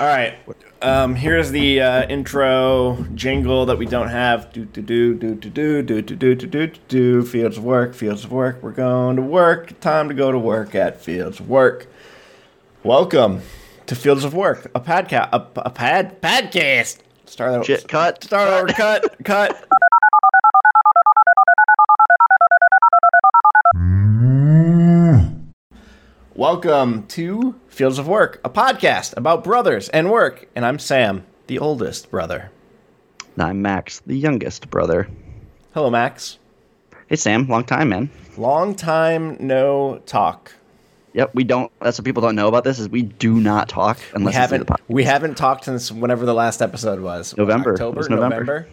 All right. Um, here's the uh, intro jingle that we don't have. Do do do do do do do do do do do do. Fields of work, fields of work. We're going to work. Time to go to work at Fields of Work. Welcome to Fields of Work, a podcast, a, a pad podcast. Start over. Shit, cut. Start over. Cut. Cut. Welcome to Fields of Work, a podcast about brothers and work. And I'm Sam, the oldest brother. I'm Max, the youngest brother. Hello, Max. Hey, Sam. Long time, man. Long time no talk. Yep, we don't. That's what people don't know about this is we do not talk We unless it's through haven't we haven't talked since whenever the last episode was. November. October, was November. November.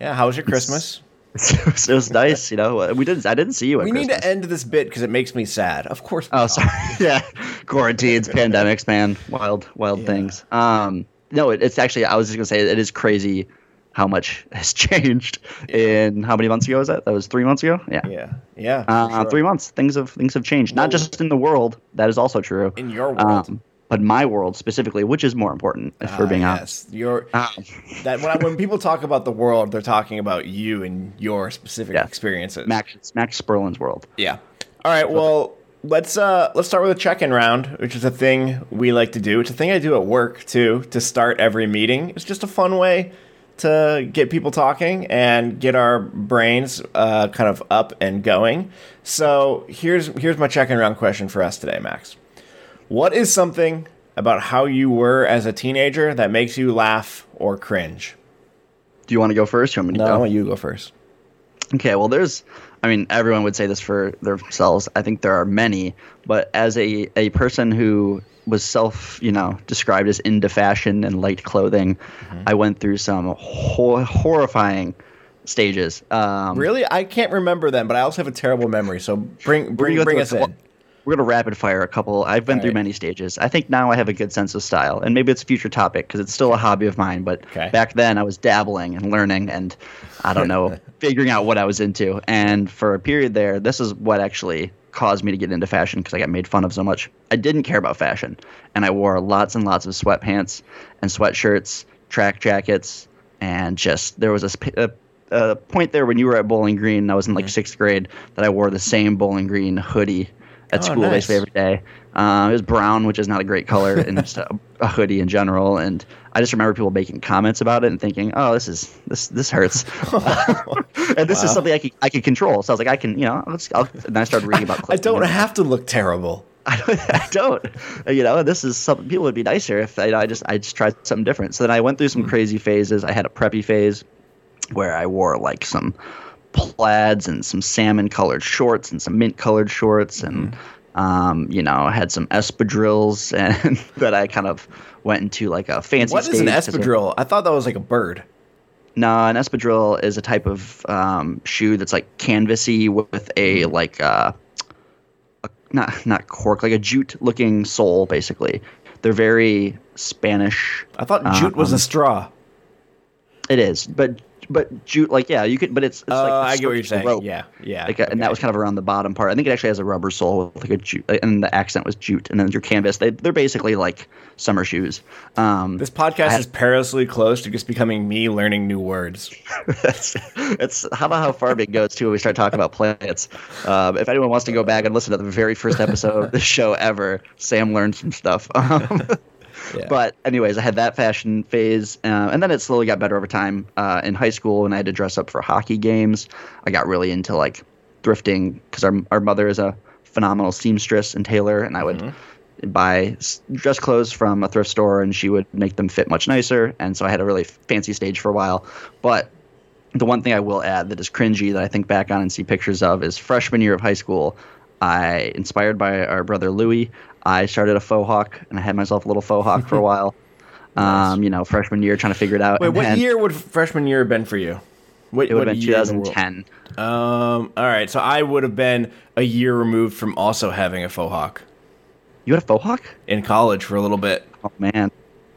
Yeah. How was your Christmas? it, was, it was nice, you know. We didn't. I didn't see you. We need to end this bit because it makes me sad. Of course. Oh, sorry. yeah, quarantines, pandemics, man, wild, wild Yeah. things. Um, no, it, it's actually. I was just gonna say it is crazy how much has changed in how many months ago was that? That was three months ago. Yeah. Yeah. Yeah. Uh, sure. Three months. Things have things have changed. Not just in the world. That is also true. In your world. Um, but my world specifically, which is more important, if we're Ah, being honest. yes. Your Um, that when, I, when people talk about the world, they're talking about you and your specific Yeah. experiences. Max, Max Sperlin's world. Yeah. All right. Well, let's uh let's start with a check-in round, which is a thing we like to do. It's a thing I do at work too to start every meeting. It's just a fun way to get people talking and get our brains uh, kind of up and going. So here's here's my check-in round question for us today, Max. What is something about how you were as a teenager that makes you laugh or cringe? Do you want to go first? Or you want me to No, I go? want you to go first. Okay, well, there's, I mean, everyone would say this for themselves. I think there are many, but as a, a person who was self, you know, described as into fashion and liked clothing, Mm-hmm. I went through some hor- horrifying stages. Um, Really, I can't remember them, but I also have a terrible memory. So bring bring bring us in. We're gonna rapid fire a couple. I've been through Alright. many stages. I think now I have a good sense of style, and maybe it's a future topic because it's still a hobby of mine. But Okay. back then, I was dabbling and learning, and I don't know, figuring out what I was into. And for a period there, this is what actually caused me to get into fashion because I got made fun of so much. I didn't care about fashion, and I wore lots and lots of sweatpants and sweatshirts, track jackets, and just there was a, a, a point there when you were at Bowling Green. and I was in Mm-hmm. like sixth grade that I wore the same Bowling Green hoodie at Oh, school nice. basically every day. Uh, it was brown, which is not a great color, and just a, a hoodie in general. And I just remember people making comments about it and thinking, "Oh, this is this this hurts," and this Wow. is something I could I could control. So I was like, I can, you know, let's. I'll, and I started reading about. I don't and- have to look terrible. I don't, I don't. You know, this is something people would be nicer if I, I just I just tried something different. So then I went through some crazy phases. I had a preppy phase where I wore like some plaids and some salmon colored shorts and some mint colored shorts and um, you know, had some espadrilles and that I kind of went into like a fancy What is an stage 'cause I- espadrille? I thought that was like a bird. no, an espadrille is a type of um, shoe that's like canvasy with a like uh, a, not not cork, like a jute looking sole, basically. They're very Spanish. I thought jute was a Um, straw. It is, but but jute, like yeah, you could, but it's. it's like the I get what you're saying. rope. Yeah, yeah. Like a, and that was kind of around the bottom part. I think it actually has a rubber sole with like a jute, and the accent was jute, and then your canvas. They they're basically like summer shoes. Um, This podcast I- is perilously close to just becoming me learning new words. That's it's how about how far it goes too when we start talking about plants. Um, if anyone wants to go back and listen to the very first episode of the show ever, Sam learned some stuff. Um, Yeah. But anyways, I had that fashion phase, uh, and then it slowly got better over time. Uh, in high school, when I had to dress up for hockey games, I got really into like thrifting because our our mother is a phenomenal seamstress and tailor, and I would buy dress clothes from a thrift store, and she would make them fit much nicer. And so I had a really fancy stage for a while. But the one thing I will add that is cringy that I think back on and see pictures of is freshman year of high school. I, inspired by our brother Louis, I started a faux hawk and I had myself a little faux hawk for a while. Um, you know, freshman year, trying to figure it out. Wait, And what then year would freshman year have been for you? What, It would have been year in the world? 2010. Um. All right. So I would have been a year removed from also having a faux hawk You had a faux hawk? in college for a little bit. Oh man,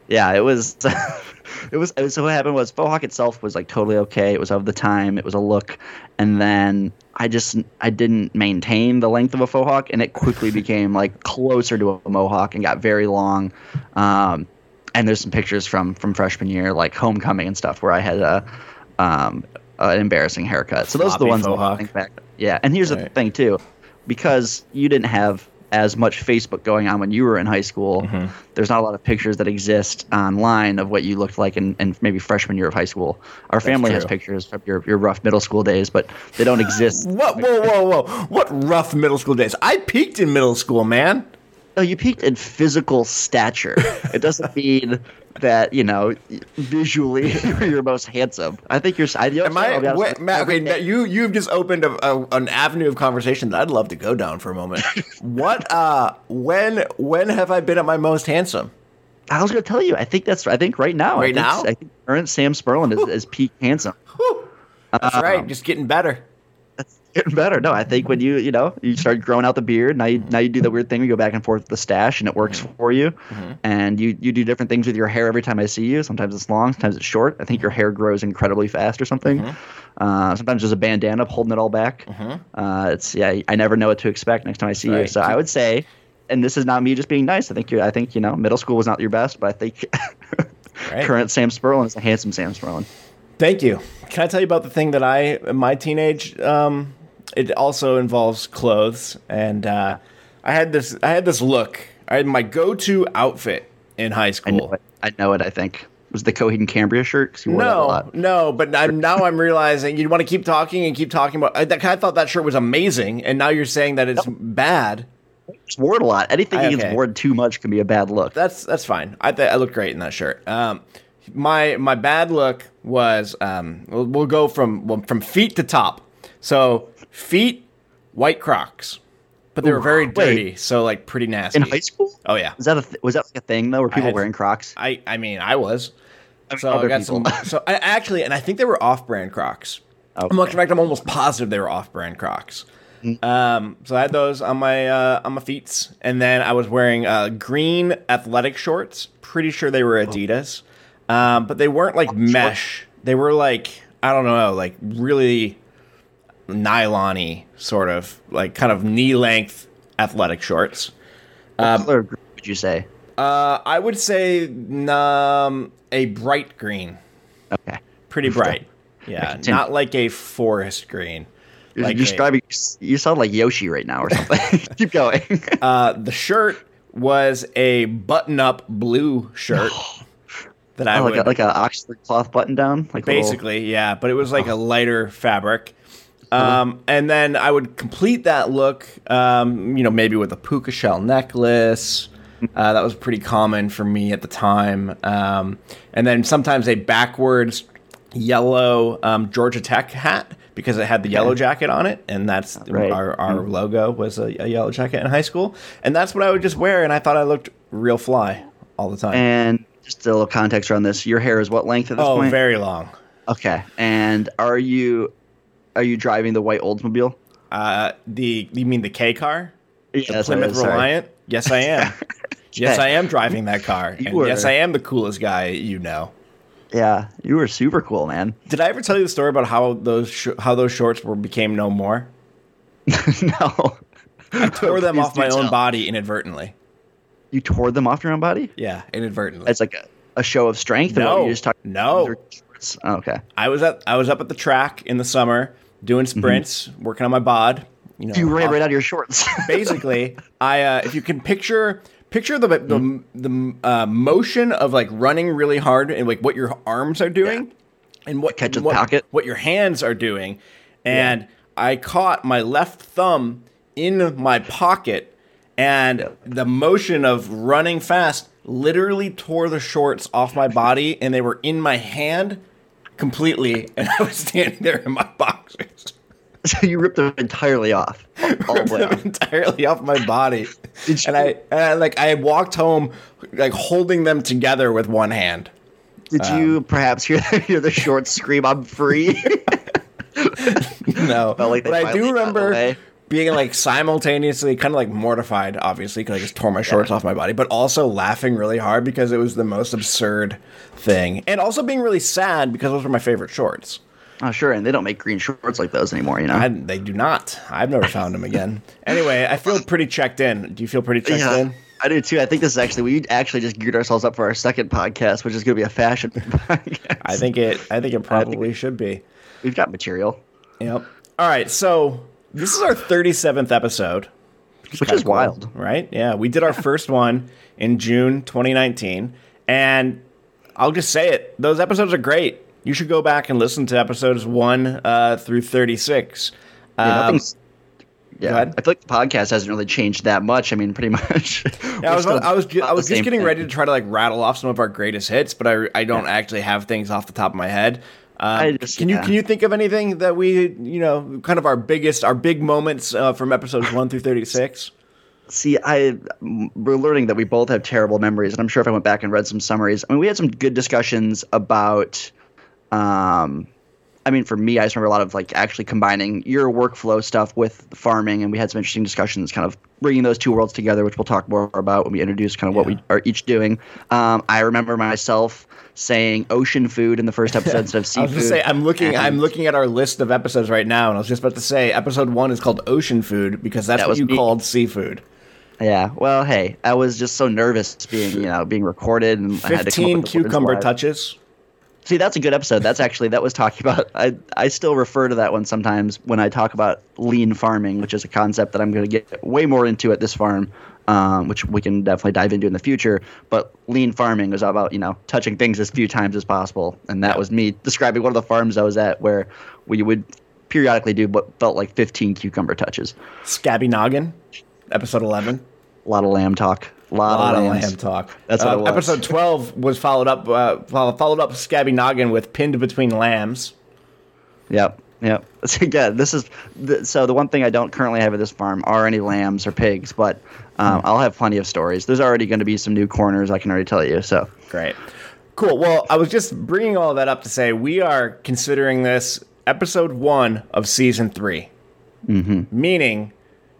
yeah, it was. it was. So what happened was faux hawk itself was like totally okay. It was of the time. It was a look, and then I just I didn't maintain the length of a faux hawk, and it quickly became like closer to a mohawk and got very long. Um, and there's some pictures from from freshman year, like homecoming and stuff, where I had a um, an embarrassing haircut. So those are the ones I think back. Yeah, and here's the Right. thing too, because you didn't have as much Facebook going on when you were in high school. Mm-hmm. There's not a lot of pictures that exist online of what you looked like in, in maybe freshman year of high school. Our family has pictures from your, your rough middle school days, but they don't exist. What? Whoa, whoa, whoa! What rough middle school days? I peaked in middle school, man. No, you peaked in physical stature. It doesn't mean that you know visually you're your most handsome. I think you're. I, you know, Am I? I'll honest, Wait, Matt, every okay, Matt, you you've just opened a, a, an avenue of conversation that I'd love to go down for a moment. what? Uh, when when have I been at my most handsome? I was going to tell you. I think that's. I think right now. I Right think, now? I think current Sam Sperlin is, is peak handsome. Whew. That's Um, right, just getting better. That's getting better. No, I think when you you know you start growing out the beard, now you now you do the weird thing. You go back and forth with the stash, and it works Mm-hmm. for you. And you you do different things with your hair every time I see you. Sometimes it's long, sometimes it's short. I think your hair grows incredibly fast or something. Mm-hmm. Uh, sometimes there's a bandana holding it all back. Uh, it's yeah. I never know what to expect next time I see you. So I would say, and this is not me just being nice. I think you. I think you know middle school was not your best, but I think Right. current Sam Sperlin is a handsome Sam Sperlin. Thank you. Can I tell you about the thing that I, in my teenage, um, it also involves clothes, and uh, I had this, I had this look. I had my go-to outfit in high I school. know it. I know it. I think was the Coheed and Cambria shirt because you wore that a No, lot. no, but I'm, now I'm realizing you want to keep talking and keep talking about. I, I thought that shirt was amazing, and now you're saying that it's bad. Just wore it a lot. Anything I- that gets okay. worn too much can be a bad look. That's that's fine. I th- I look great in that shirt. Um, my my bad look was um, we'll, we'll go from well, from feet to top. So feet, white Crocs, but they were Ooh, very wait. dirty, so like pretty nasty. In high school? Oh yeah. Was that a th- was that like a thing though? Were people had- wearing Crocs? I I mean I was. mean, So I got some. So I actually, and I think they were off-brand Crocs. Okay. I'm, in fact, I'm almost positive they were off-brand Crocs. Um, so I had those on my uh, on my feet, and then I was wearing uh, green athletic shorts. Pretty sure they were Adidas, um, but they weren't like mesh. They were like I don't know, like really nylon-y, sort of like kind of knee-length athletic shorts. What color green would you say? Uh, I would say um, a bright green. Okay. pretty bright. Yeah, not like a forest green. You're, Like you're a- You sound like Yoshi right now or something. Keep going. uh, the shirt was a button-up blue shirt that I Oh, would like a, like a Oxford cloth button down. Like a little- basically, yeah, but it was like a lighter fabric. Um, and then I would complete that look, um, you know, maybe with a puka shell necklace. Uh, that was pretty common for me at the time. Um, and then sometimes a backwards yellow um, Georgia Tech hat because it had the yellow jacket on it, and that's Right. our, our logo was a, a yellow jacket in high school, and that's what I would just wear, and I thought I looked real fly all the time. And just a little context around this. Your hair is what length at this oh, point? very long. Okay. And are you are you driving the white Oldsmobile? Uh, the you mean the K car? Yeah, The that's what it Plymouth is, sorry. Reliant? Yes, I am. yes, I am driving that car. You And were- yes, I am the coolest guy you know. Yeah, you were super cool, man. Did I ever tell you the story about how those sh- how those shorts were became no more? no. I tore them Please off my do own tell. body inadvertently. You tore them off your own body? Yeah, inadvertently. It's like a, a show of strength? No, you just talking no. Oh, okay. I was at I was up at the track in the summer doing sprints, working on my bod. You know, You ran off- right out of your shorts. basically, I uh, if you can picture picture the the, the uh, motion of like running really hard and like what your arms are doing and what Catch the what, pocket. what your hands are doing, and I caught my left thumb in my pocket, and the motion of running fast literally tore the shorts off my body, and they were in my hand completely, and I was standing there in my boxers. so you ripped them entirely off. All, the way off. entirely off my body. Did and I, and I like I walked home like holding them together with one hand. Did Um, you perhaps hear, hear the short scream, I'm free? No, like but I do remember. Being like simultaneously kind of like mortified, obviously, because I just tore my shorts off my body, but also laughing really hard because it was the most absurd thing, and also being really sad because those were my favorite shorts. oh, sure. And they don't make green shorts like those anymore, you know? I, they do not. I've never found them again. Anyway, I feel pretty checked in. Do you feel pretty checked Yeah. in? I do too. I think this is actually we actually just geared ourselves up for our second podcast, which is going to be a fashion podcast. I think it. I think it probably should be. We've got material, Yep. All right. So this is our 37th episode, which is cool, wild. right? Yeah, we did our first one in June 2019, and I'll just say it: those episodes are great. You should go back and listen to episodes one uh, through 36. Yeah, Um, nothing's. Yeah. I feel like the podcast hasn't really changed that much. I mean, pretty much. Yeah, I was, I was, ju- I was just getting ready to. to try to like rattle off some of our greatest hits, but I, I don't actually have things off the top of my head. Um, just- can you yeah. can you think of anything that we you know kind of our biggest our big moments uh, from episodes one through thirty six? See, I we're learning that we both have terrible memories, and I'm sure if I went back and read some summaries, I mean, we had some good discussions about. Um, I mean, for me, I just remember a lot of like actually combining your workflow stuff with farming, and we had some interesting discussions, kind of bringing those two worlds together, which we'll talk more about when we introduce kind of what we are each doing. Um, I remember myself saying ocean food in the first episode instead of seafood. I was just say I'm looking I'm looking at our list of episodes right now, and I was just about to say episode one is called Ocean Food because that's That what you me. called seafood. Yeah, well, hey, I was just so nervous being, you know, being recorded, and I had to come up Fifteen cucumber touches. See, that's a good episode. That's actually that was talking about. I I still refer to that one sometimes when I talk about lean farming, which is a concept that I'm going to get way more into at this farm, um, which we can definitely dive into in the future. But lean farming was about you know touching things as few times as possible, and that was me describing one of the farms I was at where we would periodically do what felt like 15 cucumber touches. Scabby Noggin, episode eleven. A lot of lamb talk. A lot, A lot of lambs. lamb talk. That's what Uh, it was. Episode twelve was followed up uh, follow- followed up Scabby Noggin with pinned between lambs. Yep. Yep. So, yeah, this is the, so the one thing I don't currently have at this farm are any lambs or pigs, but. Um, I'll have plenty of stories. There's already going to be some new corners I can already tell you. So Great. Cool. Well, I was just bringing all that up to say we are considering this episode one of season 3 Mm-hmm. Meaning,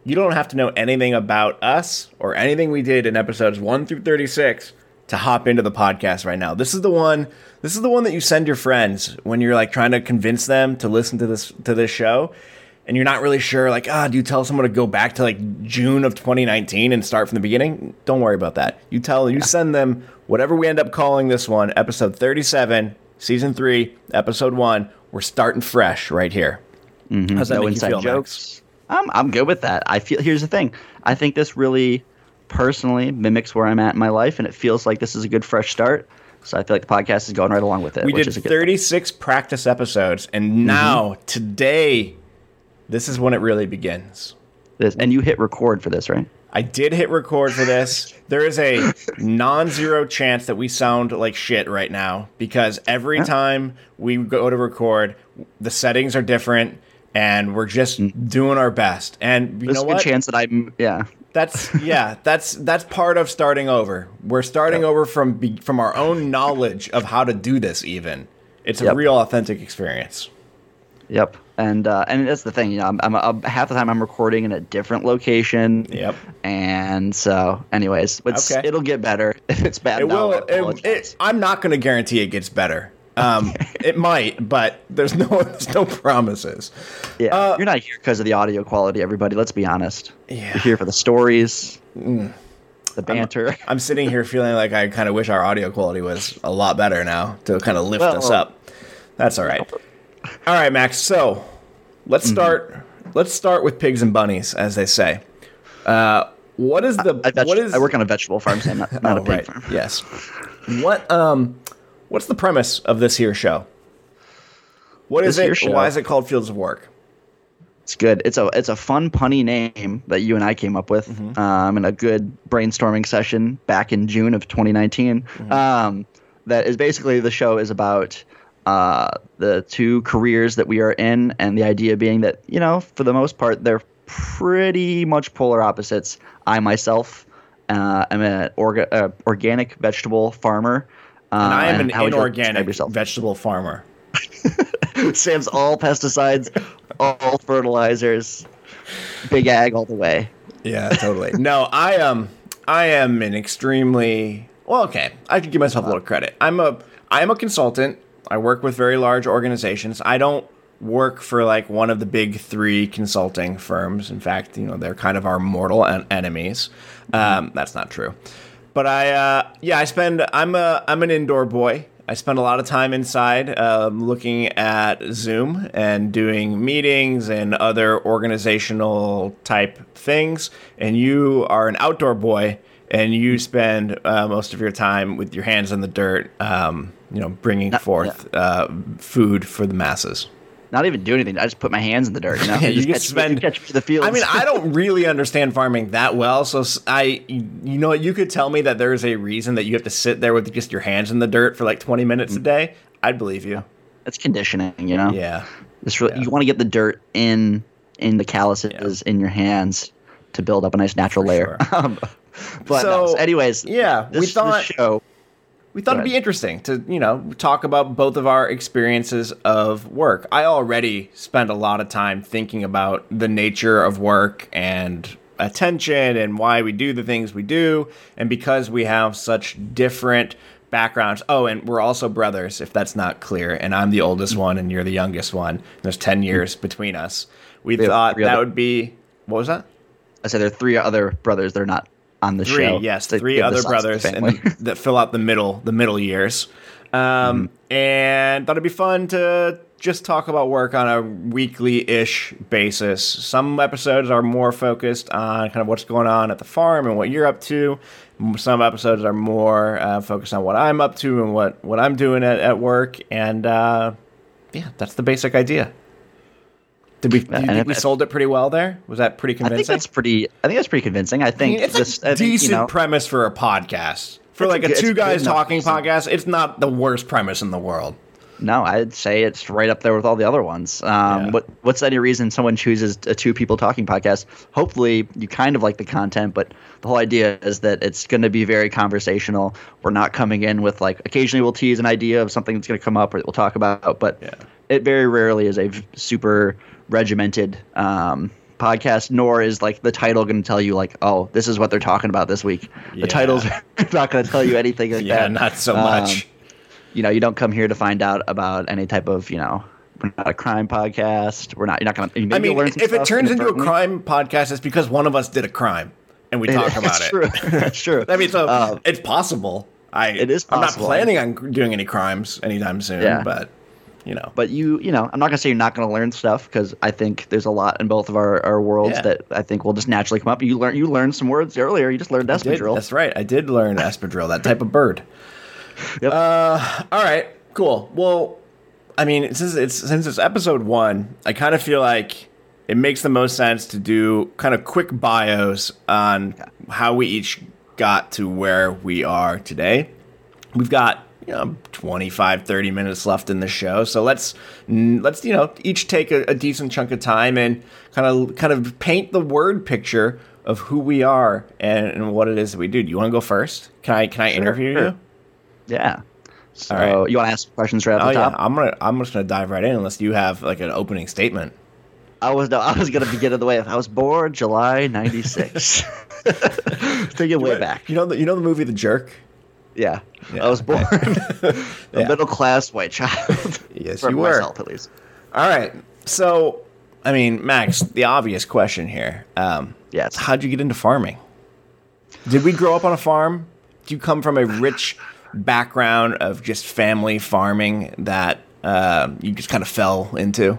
you don't have to know anything about us or anything we did in episodes one through 36 to hop into the podcast right now. This is the one. This is the one that you send your friends when you're like trying to convince them to listen to this to this show, and you're not really sure. Like, ah, do you tell someone to go back to like June of 2019 and start from the beginning? Don't worry about that. You tell you send them whatever we end up calling this one, episode 37, season three, episode one. We're starting fresh right here. Mm-hmm. How's that no make you inside feel, Max? jokes. I'm I'm good with that. I feel here's the thing. I think this really personally mimics where I'm at in my life, and it feels like this is a good fresh start. So I feel like the podcast is going right along with it. We which did is a good thing. 36 practice episodes, and mm-hmm. now today, this is when it really begins. This, and you hit record for this, right? I did hit record for this. There is a non-zero chance that we sound like shit right now because every time we go to record, the settings are different, and we're just mm. doing our best. And you There's know a good what? chance that I'm yeah. That's yeah. That's that's part of starting over. We're starting over from be, from our own knowledge of how to do this. Even it's a Yep. real authentic experience. Yep. And uh, and that's the thing, you know, I'm, I'm, I'm half the time I'm recording in a different location. Yep. And so, anyways, it's, Okay. it'll get better. If it's bad, It now, will. It, it, I'm not going to guarantee it gets better. Um, it might, but there's no there's no promises. yeah, uh, you're not here because of the audio quality. Everybody, let's be honest. Yeah. You're here for the stories, the banter. I'm sitting here feeling like I kind of wish our audio quality was a lot better now to kind of lift Well- us up. That's all right. All right, Max. So let's Mm-hmm. start. Let's start with pigs and bunnies, as they say. Uh, what is the I, veg- what is I work on a vegetable farm, so I'm not, not oh, a pig right. farm. Yes. What um, what's the premise of this here show? What is This it? Why is it called Fields of Work? It's good. It's a it's a fun punny name that you and I came up with Mm-hmm. um, in a good brainstorming session back in June of 2019. Mm-hmm. Um, that is basically the show is about uh, the two careers that we are in, and the idea being that you know for the most part they're pretty much polar opposites. I myself uh, am an orga- uh, organic vegetable farmer. Uh, And I am an how would you like inorganic vegetable farmer. Sam's all pesticides, all fertilizers, big ag all the way. Yeah, totally. no, I um I am an extremely well, okay. I can give myself a little credit. I'm a I am a consultant. I work with very large organizations. I don't work for like one of the big three consulting firms. In fact, you know they're kind of our mortal en- enemies. Um, that's not true, but I uh, yeah I spend I'm a I'm an indoor boy. I spend a lot of time inside um, looking at Zoom and doing meetings and other organizational type things. And you are an outdoor boy and you spend uh, most of your time with your hands in the dirt, um, you know, bringing forth uh, food for the masses. Not even do anything. I just put my hands in the dirt. You, know? Yeah, you catch, spend- catch the fields. I mean, I don't really understand farming that well, so I, you know, you could tell me that there's a reason that you have to sit there with just your hands in the dirt for like 20 minutes a day. I'd believe you. it's conditioning. You know. Yeah. It's really, You want to get the dirt in in the calluses in your hands to build up a nice natural layer. Um, but no, So, so anyways, yeah, this, we thought- show. We thought it'd be interesting to, you know, talk about both of our experiences of work. I already spend a lot of time thinking about the nature of work and attention and why we do the things we do. And because we have such different backgrounds. Oh, and we're also brothers, if that's not clear. And I'm the oldest one and you're the youngest one. There's 10 years between us. We have thought that other- would be, what was that? I said there are three other brothers. They're not on the three show. yes three other brothers and that fill out the middle the middle years. Um, Mm-hmm. and thought it'd be fun to just talk about work on a weekly-ish basis. Some episodes are more focused on kind of what's going on at the farm and what you're up to. Some episodes are more uh, focused on what i'm up to and what, what i'm doing at, at work. And uh, yeah that's the basic idea did we, think if- we sold it pretty well there? Was that pretty convincing? I think that's pretty. I think that's pretty convincing. I I think mean, it's this. a I think, decent you know, premise for a podcast. For It's a like a, two guys talking podcast, it's not the worst premise in the world. No, I'd say it's right up there with all the other ones. Um, Yeah. What What's any reason someone chooses a two people talking podcast? Hopefully, you kind of like the content, but the whole idea is that it's going to be very conversational. We're not coming in with like occasionally we'll tease an idea of something that's going to come up or that we'll talk about, but Yeah. it very rarely is a super regimented um, podcast. Nor is like the title going to tell you like, oh, this is what they're talking about this week. Yeah. The title's not going to tell you anything like Yeah, that. not so Um, much. you know, you don't come here to find out about any type of, you know, we're not a crime podcast. We're not. You're not gonna. Maybe I mean, if it turns into a crime podcast, it's because one of us did a crime and we talk about it. That's it. true. That's true. I mean, so Um, it's possible. I it is I'm not planning on doing any crimes anytime soon, Yeah. but you know, but you, you know, I'm not gonna say you're not gonna learn stuff because I think there's a lot in both of our, our worlds Yeah. that I think will just naturally come up. You learn. You learned some words earlier. You just learned espadrille. that's right. I did learn espadrille, that type of bird. Yep. Uh, all right, cool. Well, I mean, since it's since it's episode one, I kind of feel like it makes the most sense to do kind of quick bios on how we each got to where we are today. We've got you know 25 30 minutes left in the show so let's let's you know each take a, a decent chunk of time and kind of kind of paint the word picture of who we are and, and what it is that we do do you want to go first can i can i interview sure. you yeah. So All right. you want to ask questions right off Oh the yeah. I'm gonna I'm just gonna dive right in unless you have like an opening statement. I was no, I was gonna begin in the way. of I was born July '96. Take it way back. You know the you know the movie The Jerk. Yeah. Yeah, I was born a Yeah. middle class white child. Yes, you were. myself, at least. All right, so I mean, Max, the obvious question here. Um, Yes. how'd you get into farming? Did we grow up on a farm? Do you come from a rich background of just family farming that uh, you just kind of fell into?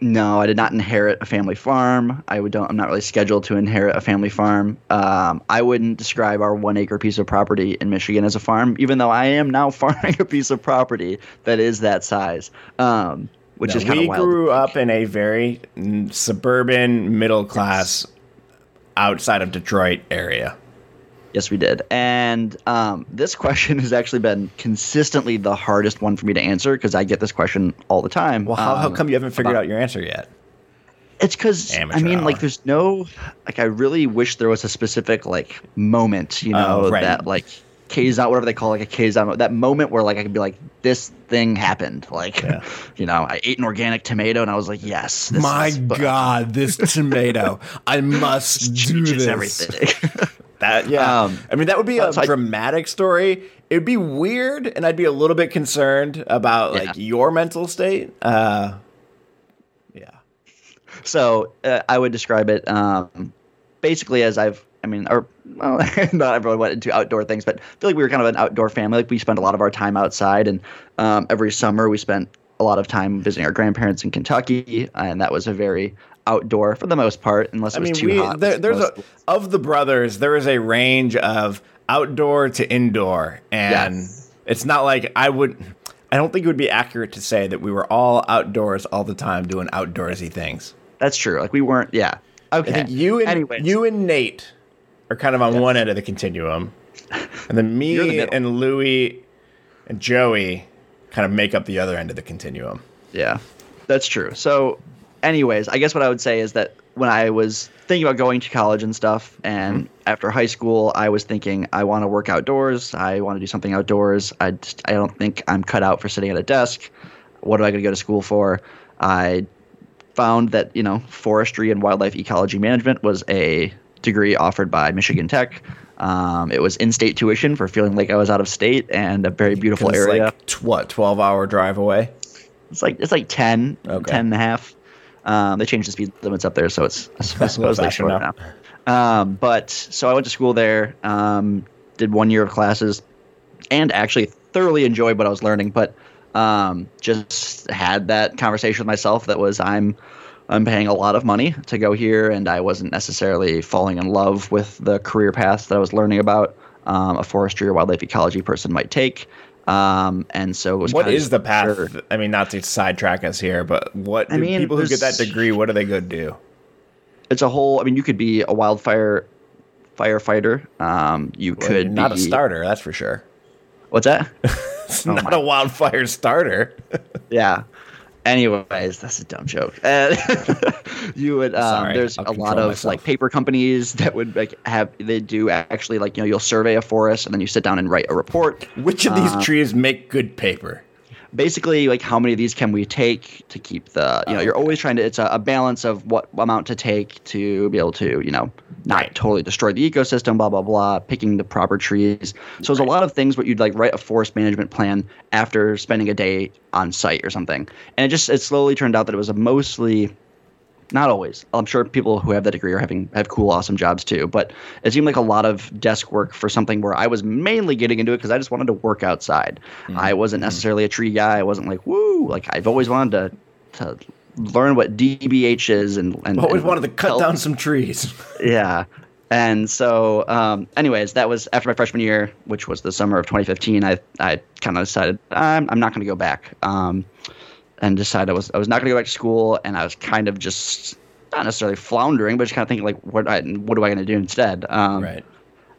No, I did not inherit a family farm. I would don't. I'm not really scheduled to inherit a family farm. Um, I wouldn't describe our one acre piece of property in Michigan as a farm, even though I am now farming a piece of property that is that size. Um, which No, is kind we of wild. grew up in a very suburban, middle class, outside of Detroit area. Yes, we did. And um, this question has actually been consistently the hardest one for me to answer because I get this question all the time. Well, how, how Um, come you haven't figured about- out your answer yet? It's because I mean, hour. like, there's no like. I really wish there was a specific like moment, you know, Oh, right. that like K's out, whatever they call like a K's out. That moment where like I could be like, this thing happened. Like, Yeah. you know, I ate an organic tomato and I was like, yes, this My God, this tomato! I must do this. everything. That yeah. Um, I mean, that would be a I- dramatic story. It'd be weird, and I'd be a little bit concerned about like Yeah. your mental state. Uh, yeah. so uh, I would describe it um, basically as I've, I mean, or well, not everyone went into outdoor things, but I feel like we were kind of an outdoor family. Like we spent a lot of our time outside, and um, every summer we spent a lot of time visiting our grandparents in Kentucky, and that was a very outdoor for the most part, unless it I was mean, too we hot. there, there's a of the brothers. There is a range of outdoor to indoor, and Yes. it's not like I would. I don't think it would be accurate to say that we were all outdoors all the time doing outdoorsy things. that's true. Like we weren't. Yeah. Okay. I think you and Anyways. you and Nate are kind of on one end of the continuum, and then You're the me and Louie and Joey kind of make up the other end of the continuum. Yeah, that's true. So, anyways, I guess what I would say is that when I was thinking about going to college and stuff, and after high school, I was thinking I want to work outdoors. I want to do something outdoors. I just, I don't think I'm cut out for sitting at a desk. What am I going to go to school for? I found that you know forestry and wildlife ecology management was a degree offered by Michigan Tech. Um, it was in-state tuition for feeling like I was out of state and a very beautiful area. like tw- what twelve hour drive away. It's like it's like 10, Okay. 10 and a half. Um, they changed the speed limits up there, so it's I suppose Little they faster shorter now. now. Um, but so I went to school there, um, did one year of classes, and actually thoroughly enjoyed what I was learning. But um, just had that conversation with myself that was I'm I'm paying a lot of money to go here, and I wasn't necessarily falling in love with the career path that I was learning about. Um, a forestry or wildlife ecology person might take. Um, and so What the path? sure. I mean, not to sidetrack us here, but what I mean, people who get that degree? What do they go do? it's a whole. I mean, you could be a wildfire firefighter. Um, you Well, could not be, a starter, that's for sure. What's that? It's Oh not my- a wildfire starter. yeah. Anyways, that's a dumb joke. Uh, you would. Um, Sorry, there's I'll a lot of myself. like paper companies that would like have. They do actually like you know you'll survey a forest and then you sit down and write a report. Which of these Uh, trees make good paper? Basically like how many of these can we take to keep the you know Oh, you're always trying to it's a, a balance of what amount to take to be able to you know not Right. totally destroy the ecosystem blah blah blah picking the proper trees. So there's a lot of things what you'd like write a forest management plan after spending a day on site or something. And it just it slowly turned out that it was a mostly not always. I'm sure people who have that degree are having have cool, awesome jobs too. But it seemed like a lot of desk work for something where I was mainly getting into it because I just wanted to work outside. Mm-hmm. I wasn't necessarily a tree guy. I wasn't like woo. Like I've always wanted to to learn what DBH is and and Always and wanted to cut help- down some trees. yeah. And so, um, anyways, that was after my freshman year, which was the summer of 2015. I, I kind of decided I'm, I'm not going to go back, um, and decided I was I was not going to go back to school, and I was kind of just not necessarily floundering, but just kind of thinking like, what I, what am I going to do instead? Um, right.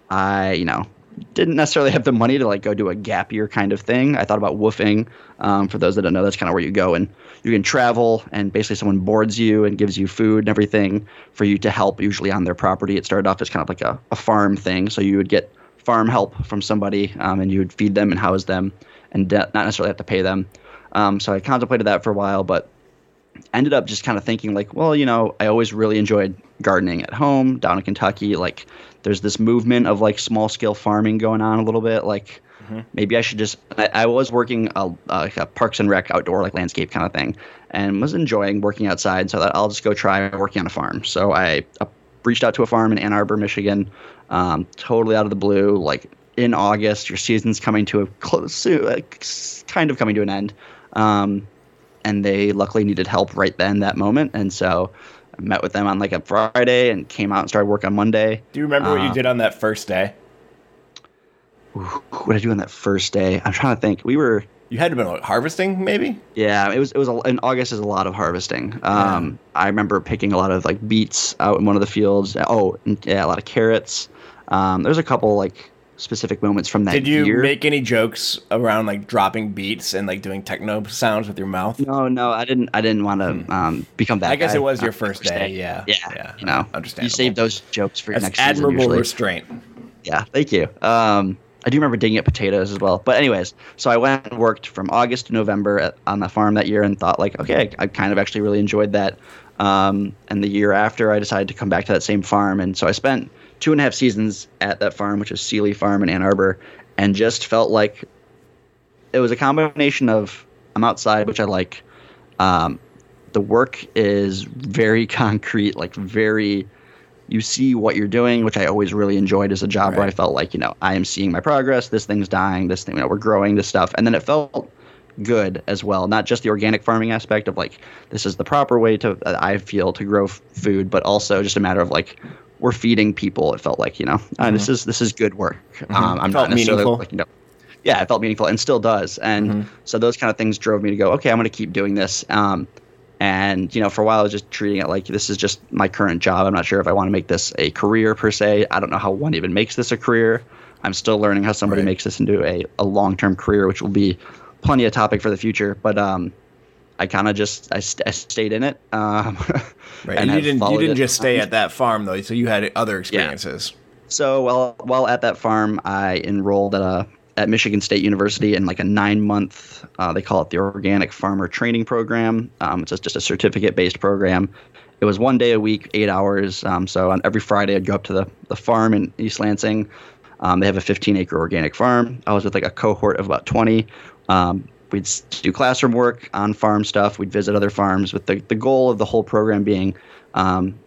I, you know, didn't necessarily have the money to like go do a gap year kind of thing. I thought about WWOOFing. Um, for those that don't know, that's kind of where you go and you can travel and basically someone boards you and gives you food and everything for you to help, usually on their property. It started off as kind of like a, a farm thing. So you would get farm help from somebody um, and you would feed them and house them and de- not necessarily have to pay them. Um, so I contemplated that for a while, but ended up just kind of thinking like, well, you know, I always really enjoyed gardening at home down in Kentucky. Like, there's this movement of like small scale farming going on a little bit. Like, maybe I should just. I, I was working a, uh, a Parks and Rec outdoor like landscape kind of thing, and was enjoying working outside. So that I'll just go try working on a farm. So I uh, reached out to a farm in Ann Arbor, Michigan, um, totally out of the blue. Like in August, your season's coming to a close, like, kind of coming to an end. Um, and they luckily needed help right then that moment. And so i met with them on like a friday and came out and started work on monday. Do you remember what you Uh, did on that first day? what did i do on that first day? I'm trying to think. We were You had to been what, harvesting, maybe? yeah it was it was a, in august is a lot of harvesting. Um i remember picking a lot of like beets out in one of the fields. Oh yeah a lot of carrots. Um there's a couple like specific moments from that Did you year make any jokes around like dropping beats and like doing techno sounds with your mouth? no no i didn't i didn't want to um become that Hmm. I guess guy it was your the first day. Yeah. yeah, you know, understand. You save those jokes for That's next admirable restraint. Yeah, thank you. Um, I do remember digging at potatoes as well. But anyways, so I went and worked from August to November at, on the farm that year and thought like, okay, I, I kind of actually really enjoyed that. Um, and the year after, I decided to come back to that same farm, and so I spent two and a half seasons at that farm, which is Seeley Farm in Ann Arbor, and just felt like it was a combination of I'm outside, which I like. Um, the work is very concrete, like very you see what you're doing, which I always really enjoyed as a job right. where I felt like, you know, I am seeing my progress, this thing's dying, this thing, you know, we're growing this stuff. And then it felt good as well, not just the organic farming aspect of like, this is the proper way to, uh, I feel, to grow f- food, but also just a matter of like, we're feeding people. It felt like, you know, uh, mm-hmm. this is, this is good work. Mm-hmm. Um, I'm felt not necessarily meaningful. like, you know, yeah, it felt meaningful and still does. And mm-hmm. so those kind of things drove me to go, okay, I'm going to keep doing this. Um, and you know, for a while, I was just treating it like this is just my current job. I'm not sure if I want to make this a career per se. I don't know how one even makes this a career. I'm still learning how somebody right. makes this into a, a long term career, which will be plenty of topic for the future. But um, I kind of just I, st- I, stayed in it. Um, right. And you didn't you didn't just stay at that farm though, so you had other experiences. Yeah. So while while at that farm, I enrolled at a at Michigan State University in like a nine month, uh, they call it the Organic Farmer Training Program. Um, it's just a certificate based program. It was one day a week, eight hours. Um, so on every Friday, I'd go up to the, the farm in East Lansing. Um, they have a 15 acre organic farm. I was with like a cohort of about 20. Um, we'd do classroom work on farm stuff. We'd visit other farms with the, the goal of the whole program being um,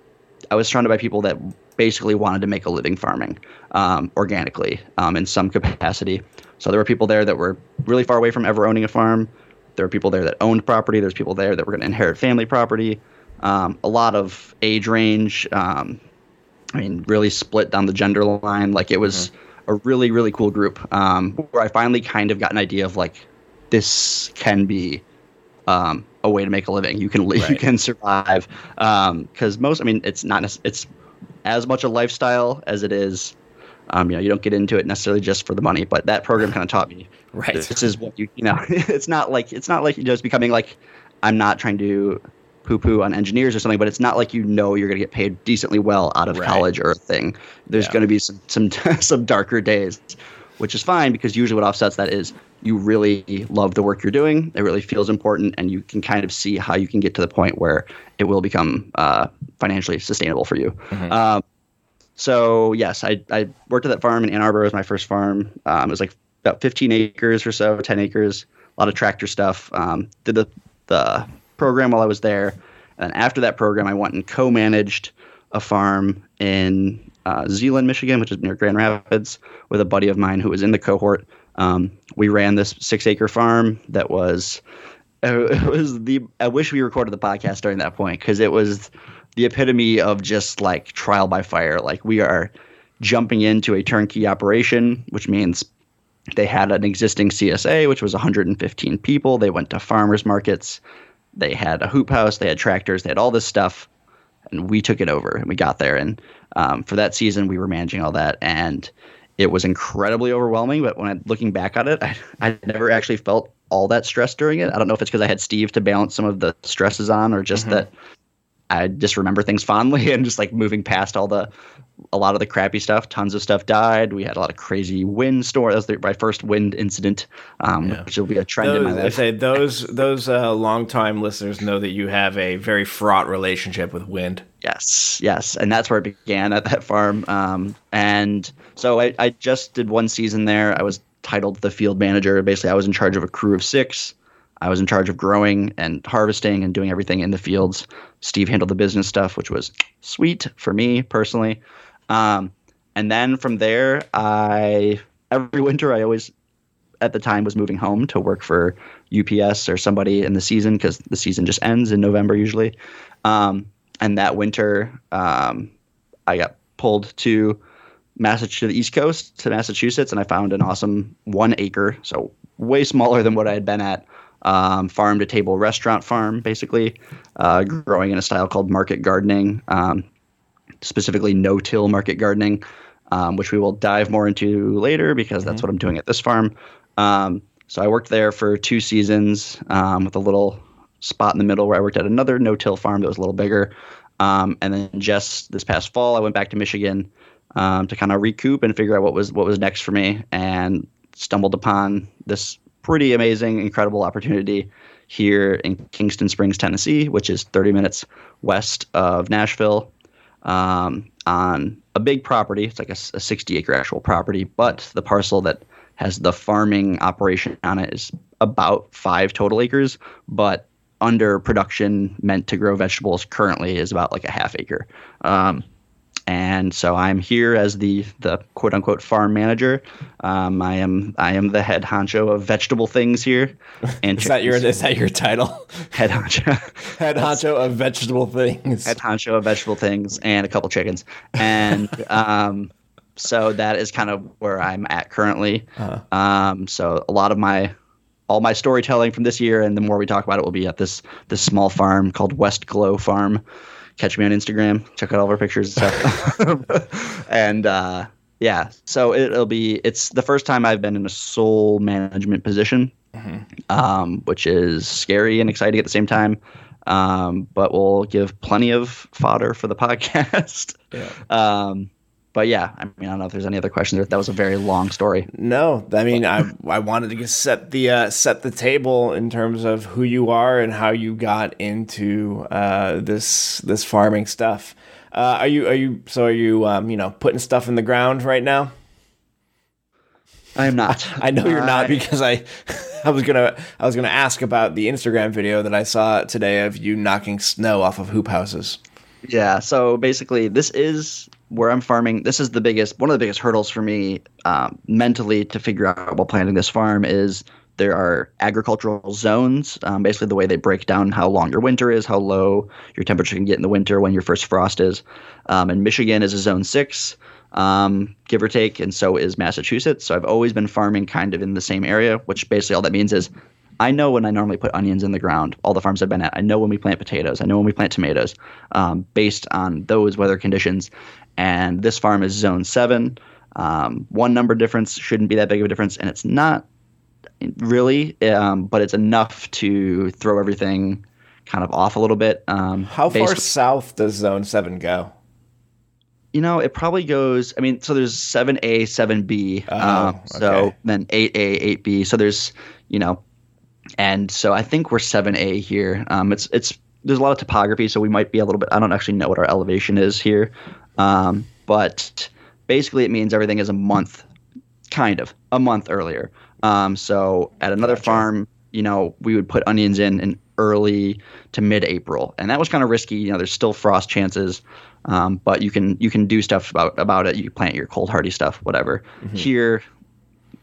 I was surrounded by people that basically wanted to make a living farming um, organically um, in some capacity. So there were people there that were really far away from ever owning a farm. There were people there that owned property. There's people there that were going to inherit family property. Um, a lot of age range. Um, I mean, really split down the gender line. Like it was mm-hmm. a really, really cool group um, where I finally kind of got an idea of like this can be um, a way to make a living. You can right. you can survive. Because um, most, I mean, it's not it's as much a lifestyle as it is. Um, you know, you don't get into it necessarily just for the money, but that program kind of taught me. Right. This is what you, you know, it's not like it's not like you're just becoming like. I'm not trying to poo-poo on engineers or something, but it's not like you know you're going to get paid decently well out of right. college or a thing. There's yeah. going to be some some some darker days, which is fine because usually what offsets that is you really love the work you're doing. It really feels important, and you can kind of see how you can get to the point where it will become uh, financially sustainable for you. Mm-hmm. Um, so yes, I, I worked at that farm in Ann Arbor. It was my first farm. Um, it was like about 15 acres or so, 10 acres, a lot of tractor stuff. Um, did the the program while I was there, and after that program, I went and co-managed a farm in uh, Zeeland, Michigan, which is near Grand Rapids, with a buddy of mine who was in the cohort. Um, we ran this six acre farm that was it was the I wish we recorded the podcast during that point because it was the epitome of just like trial by fire. Like we are jumping into a turnkey operation, which means they had an existing CSA, which was 115 people. They went to farmers markets. They had a hoop house. They had tractors. They had all this stuff, and we took it over and we got there. And um, for that season, we were managing all that, and it was incredibly overwhelming. But when I'm looking back on it, I, I never actually felt all that stress during it. I don't know if it's because I had Steve to balance some of the stresses on, or just mm-hmm. that I just remember things fondly and just like moving past all the a lot of the crappy stuff. Tons of stuff died. We had a lot of crazy wind storm. That was the, my first wind incident, um, yeah. which will be a trend those, in my life. I say those those uh, longtime listeners know that you have a very fraught relationship with wind. Yes, yes, and that's where it began at that farm. Um, and so I, I just did one season there. I was titled the field manager. Basically, I was in charge of a crew of six. I was in charge of growing and harvesting and doing everything in the fields. Steve handled the business stuff, which was sweet for me personally. Um, and then from there, I every winter I always at the time was moving home to work for UPS or somebody in the season because the season just ends in November usually. Um, and that winter, um, I got pulled to Massachusetts, to the East Coast to Massachusetts, and I found an awesome one acre, so way smaller than what I had been at, um, farm to table restaurant farm, basically, uh, growing in a style called market gardening, um, specifically no till market gardening, um, which we will dive more into later because that's mm-hmm. what I'm doing at this farm. Um, so I worked there for two seasons um, with a little spot in the middle where I worked at another no till farm that was a little bigger. Um, and then just this past fall, I went back to Michigan to kind of recoup and figure out what was what was next for me, and stumbled upon this pretty amazing, incredible opportunity here in Kingston Springs, Tennessee, which is 30 minutes west of Nashville, um, on a big property. It's like a, a 60 acre actual property, but the parcel that has the farming operation on it is about five total acres, but under production meant to grow vegetables currently is about like a half acre. Um, and so I'm here as the the quote unquote farm manager. Um, I am I am the head honcho of vegetable things here. And is that your is that your title? Head honcho. head honcho of vegetable things. Head honcho of vegetable things and a couple chickens. And um, so that is kind of where I'm at currently. Uh-huh. Um, so a lot of my all my storytelling from this year and the more we talk about it will be at this this small farm called West Glow Farm catch me on Instagram. Check out all of our pictures and stuff. and uh, yeah, so it'll be it's the first time I've been in a sole management position, mm-hmm. um, which is scary and exciting at the same time. Um, but we'll give plenty of fodder for the podcast. Yeah. Um, but yeah, I mean, I don't know if there's any other questions. That was a very long story. No, I mean, I I wanted to just set the uh, set the table in terms of who you are and how you got into uh, this this farming stuff. Uh, are you are you so are you um, you know putting stuff in the ground right now? I am not. I know you're not because I I was gonna I was gonna ask about the Instagram video that I saw today of you knocking snow off of hoop houses. Yeah, so basically this is where I'm farming, this is the biggest, one of the biggest hurdles for me um, mentally to figure out while planting this farm is there are agricultural zones. Um, basically, the way they break down how long your winter is, how low your temperature can get in the winter, when your first frost is. Um, and Michigan is a zone six, um, give or take, and so is Massachusetts. So I've always been farming kind of in the same area, which basically all that means is I know when I normally put onions in the ground, all the farms I've been at. I know when we plant potatoes. I know when we plant tomatoes um, based on those weather conditions and this farm is zone seven. Um, one number difference shouldn't be that big of a difference, and it's not really, um, but it's enough to throw everything kind of off a little bit. Um, How far south does zone seven go? You know, it probably goes. I mean, so there's seven A, seven B. Oh, um, so then eight A, eight B. So there's, you know, and so I think we're seven A here. Um, it's it's there's a lot of topography, so we might be a little bit. I don't actually know what our elevation is here, um, but basically, it means everything is a month, kind of a month earlier. Um, so at another gotcha. farm, you know, we would put onions in in early to mid-April, and that was kind of risky. You know, there's still frost chances, um, but you can you can do stuff about about it. You plant your cold hardy stuff, whatever. Mm-hmm. Here,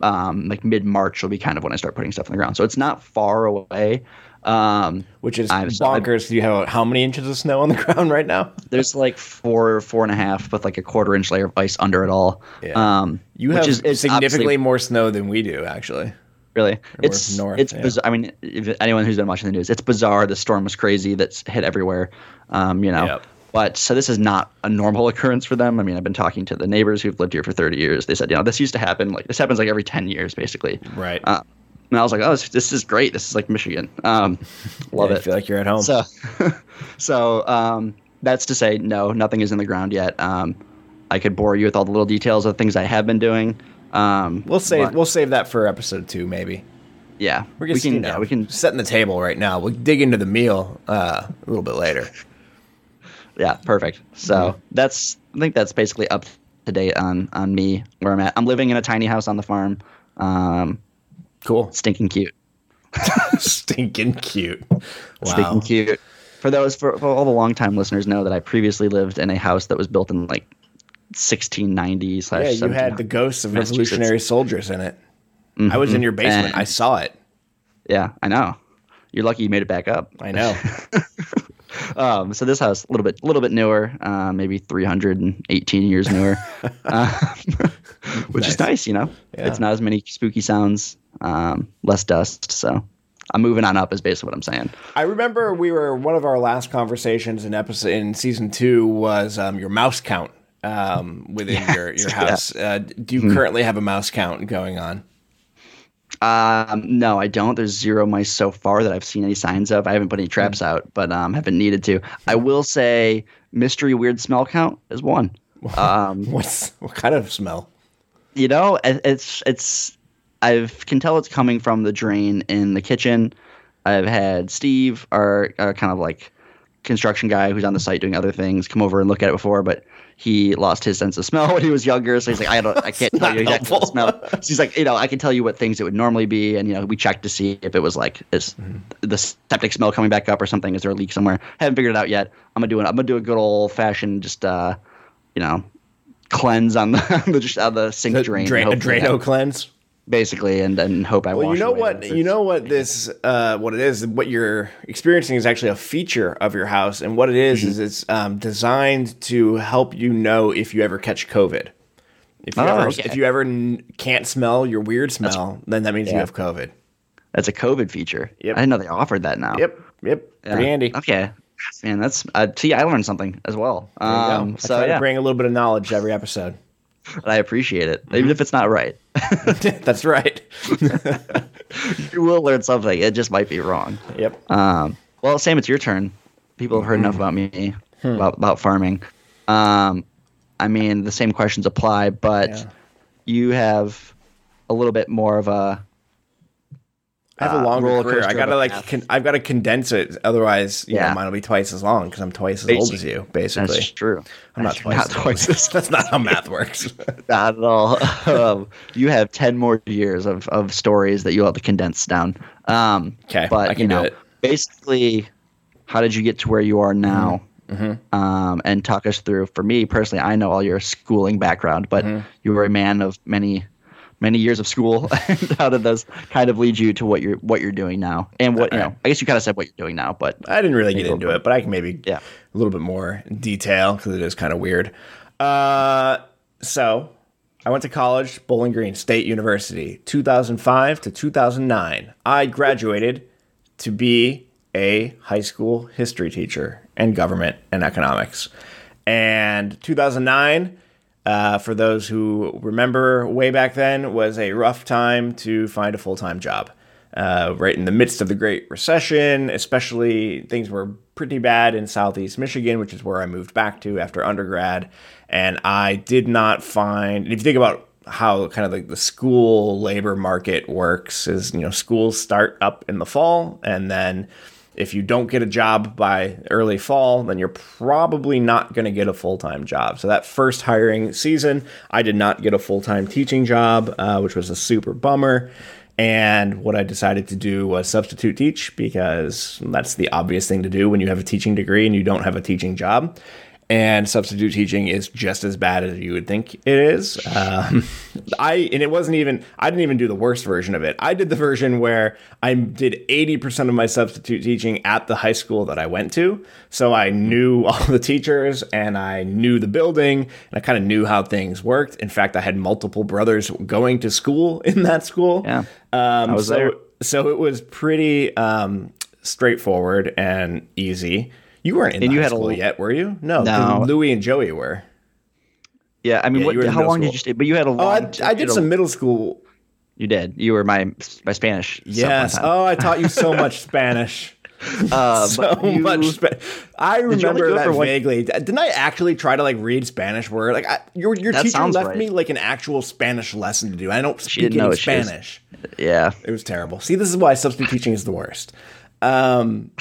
um, like mid March will be kind of when I start putting stuff on the ground. So it's not far away. Um, Which is I'm, bonkers. Do you have how many inches of snow on the ground right now? There's like four, four and a half, with like a quarter inch layer of ice under it all. Yeah. Um, you have is, significantly more snow than we do, actually. Really, it's north, it's yeah. bizarre. I mean, anyone who's been watching the news, it's bizarre. The storm was crazy. That's hit everywhere. Um, you know. Yep. But so this is not a normal occurrence for them. I mean, I've been talking to the neighbors who've lived here for 30 years. They said, you know, this used to happen like this happens like every 10 years, basically. Right. Uh, and I was like, oh, this, this is great. This is like Michigan. Um, love yeah, it. I feel like you're at home. So, so um, that's to say, no, nothing is in the ground yet. Um, I could bore you with all the little details of things I have been doing. Um, we'll save but, we'll save that for episode two, maybe. Yeah, we can. You know, yeah, we can setting the table right now. We'll dig into the meal uh, a little bit later. Yeah, perfect. So mm-hmm. that's I think that's basically up to date on on me where I'm at. I'm living in a tiny house on the farm. Um, Cool. Stinking cute. Stinking cute. Wow. Stinking cute. For those for, for all the longtime listeners know that I previously lived in a house that was built in like 1690 slash. Yeah, you had the ghosts of Revolutionary soldiers in it. Mm-hmm. I was in mm-hmm. your basement. And, I saw it. Yeah, I know. You're lucky you made it back up. I know. um, so this house a little bit, a little bit newer, uh, maybe 318 years newer, uh, which nice. is nice. You know, yeah. it's not as many spooky sounds um, less dust. So I'm moving on up is basically what I'm saying. I remember we were one of our last conversations in episode in season two was um, your mouse count um, within yes, your your house. Yeah. Uh, do you mm-hmm. currently have a mouse count going on? Um, no, I don't. There's zero mice so far that I've seen any signs of. I haven't put any traps mm-hmm. out, but um, haven't needed to. I will say mystery weird smell count is one. Um, What's what kind of smell? You know, it's it's I can tell it's coming from the drain in the kitchen. I've had Steve, our, our kind of like construction guy who's on the site doing other things come over and look at it before, but he lost his sense of smell when he was younger. So he's like, I don't, I can't tell you exactly the smell. So he's like, you know, I can tell you what things it would normally be, and you know, we checked to see if it was like is Mm-hmm. the septic smell coming back up or something. Is there a leak somewhere? Haven't figured it out yet. I'm gonna do it. I'm gonna do a good old fashioned just uh, you know, cleanse on the on the, just on the sink The drain. Dra- hopefully Drano cleanse. Basically, and and hope I. Well, you know what? You know what this, uh, what it is. What you're experiencing is actually a feature of your house, and what it is, Mm-hmm. is it's um, designed to help you know if you ever catch COVID. If you Oh, ever, okay. if you ever n- can't smell your weird smell, then that means you have COVID. That's a COVID feature. Yep. I didn't know they offered that now. Yep, yep, Yeah. pretty handy. Okay. Man, that's uh, see, I learned something as well. Um, I so try yeah, to bring a little bit of knowledge every episode. I appreciate it, Mm-hmm. even if it's not right. That's right. you will learn something. It just might be wrong. yep. Um, well, Sam, it's your turn. People have heard enough Mm-hmm. about me Hmm. about about farming. Um, I mean, the same questions apply, but Yeah. you have a little bit more of a I have a uh, longer roller career. I gotta like, con- I've got to condense it. Otherwise, you Yeah. know, mine will be twice as long because I'm twice as old as you, basically. That's true. I'm not twice. Not as old. twice as That's not how math works. Not at all. um, you have ten more years of, of stories that you'll have to condense down. Um, 'Kay, but you know, basically, how did you get to where you are now? Mm-hmm. Um, and talk us through. For me personally, I know all your schooling background, but Mm-hmm. you were a man of many, many years of school. and how did those kind of lead you to what you're what you're doing now? And what you know, I guess you kind of said what you're doing now, but I didn't really get into little it, but I can maybe Yeah. a little bit more detail because it is kind of weird. Uh, so I went to college, Bowling Green State University, 2005 to 2009. I graduated to be a high school history teacher and government and economics. And 2009, uh, for those who remember way back then, was a rough time to find a full time job. Uh, right in the midst of the Great Recession, especially things were pretty bad in Southeast Michigan, which is where I moved back to after undergrad. And I did not find, if you think about how kind of like the school labor market works, is, you know, schools start up in the fall and then if you don't get a job by early fall, then you're probably not going to get a full time job. So, that first hiring season, I did not get a full time teaching job, uh, which was a super bummer. And what I decided to do was substitute teach because that's the obvious thing to do when you have a teaching degree and you don't have a teaching job. And substitute teaching is just as bad as you would think it is. Um, I and it wasn't even. I didn't even do the worst version of it. I did the version where I did eighty percent of my substitute teaching at the high school that I went to. So I knew all the teachers and I knew the building and I kind of knew how things worked. In fact, I had multiple brothers going to school in that school. Yeah. Um, I was so, there. So it was pretty um, straightforward and easy. You weren't in And you had a school l- yet, were you? No, No. Louis and Joey were. yeah, I mean, Yeah, what, you were in how long did you stay? But you had a long. Oh, I, I had did a- some middle school. You did. You were my my Spanish. Yes. Oh, I taught you so much Spanish. Uh, so you- much. Spa- I remember that one- vaguely. Didn't I actually try to like read Spanish word? Like I, your your That teacher left right. me like an actual Spanish lesson to do. I don't speak any was- Spanish. Yeah. It was terrible. See, this is why substitute teaching is the worst. Um,